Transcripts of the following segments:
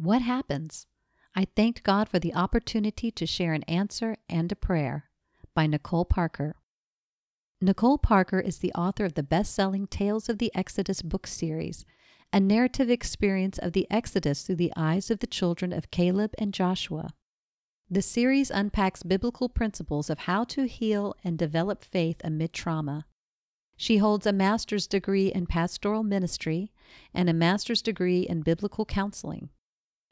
What happens? I thanked God for the opportunity to share an answer and a prayer by Nicole Parker. Nicole Parker is the author of the best selling Tales of the Exodus book series, a narrative experience of the Exodus through the eyes of the children of Caleb and Joshua. The series unpacks biblical principles of how to heal and develop faith amid trauma. She holds a master's degree in pastoral ministry and a master's degree in biblical counseling.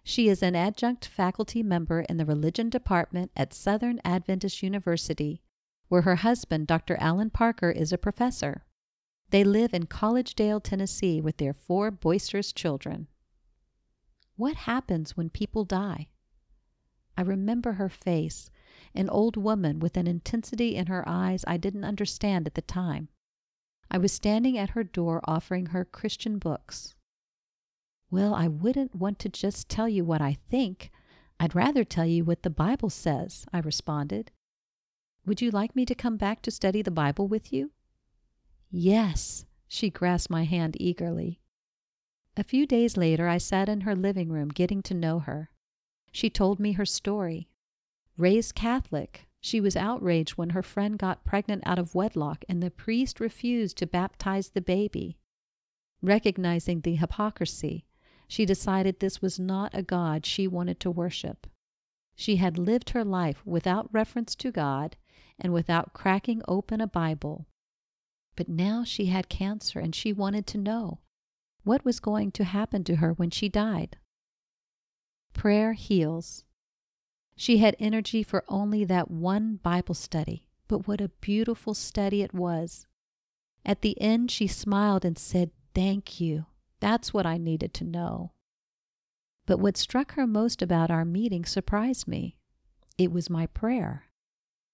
She is an adjunct faculty member in the religion department at Southern Adventist University, where her husband, Dr. Alan Parker, is a professor. They live in Collegedale, Tennessee, with their four boisterous children. What happens when people die? I remember her face, an old woman with an intensity in her eyes I didn't understand at the time. I was standing at her door offering her Christian books. Well, I wouldn't want to just tell you what I think. I'd rather tell you what the Bible says, I responded. Would you like me to come back to study the Bible with you? Yes, she grasped my hand eagerly. A few days later, I sat in her living room getting to know her. She told me her story. Raised Catholic, she was outraged when her friend got pregnant out of wedlock and the priest refused to baptize the baby. Recognizing the hypocrisy, she decided this was not a God she wanted to worship. She had lived her life without reference to God and without cracking open a Bible. But now she had cancer and she wanted to know what was going to happen to her when she died. Prayer heals. She had energy for only that one Bible study, but what a beautiful study it was. At the end, she smiled and said, Thank you. That's what I needed to know. But what struck her most about our meeting surprised me. It was my prayer.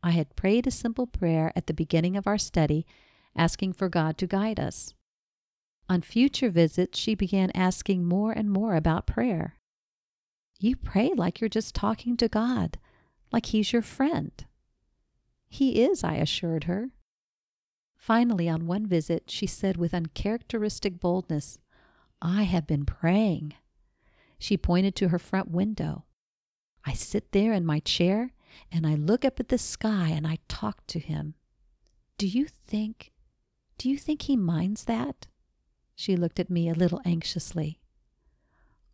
I had prayed a simple prayer at the beginning of our study, asking for God to guide us. On future visits, she began asking more and more about prayer. You pray like you're just talking to God, like He's your friend. He is, I assured her. Finally, on one visit, she said with uncharacteristic boldness, I have been praying. She pointed to her front window. I sit there in my chair and I look up at the sky and I talk to him. Do you think, do you think he minds that? She looked at me a little anxiously.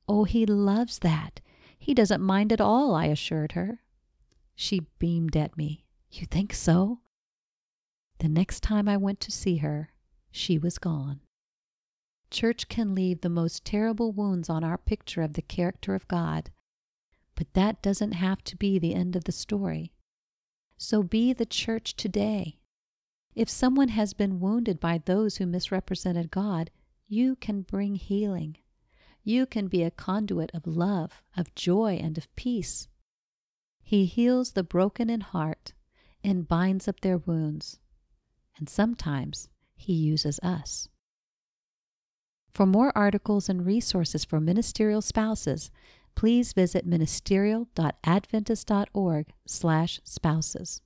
Oh, he loves that. He doesn't mind at all, I assured her. She beamed at me. You think so? The next time I went to see her, she was gone. Church can leave the most terrible wounds on our picture of the character of God, but that doesn't have to be the end of the story. So be the church today. If someone has been wounded by those who misrepresented God, you can bring healing you can be a conduit of love, of joy, and of peace. He heals the broken in heart and binds up their wounds. And sometimes He uses us. For more articles and resources for ministerial spouses, please visit ministerial.adventist.org/spouses.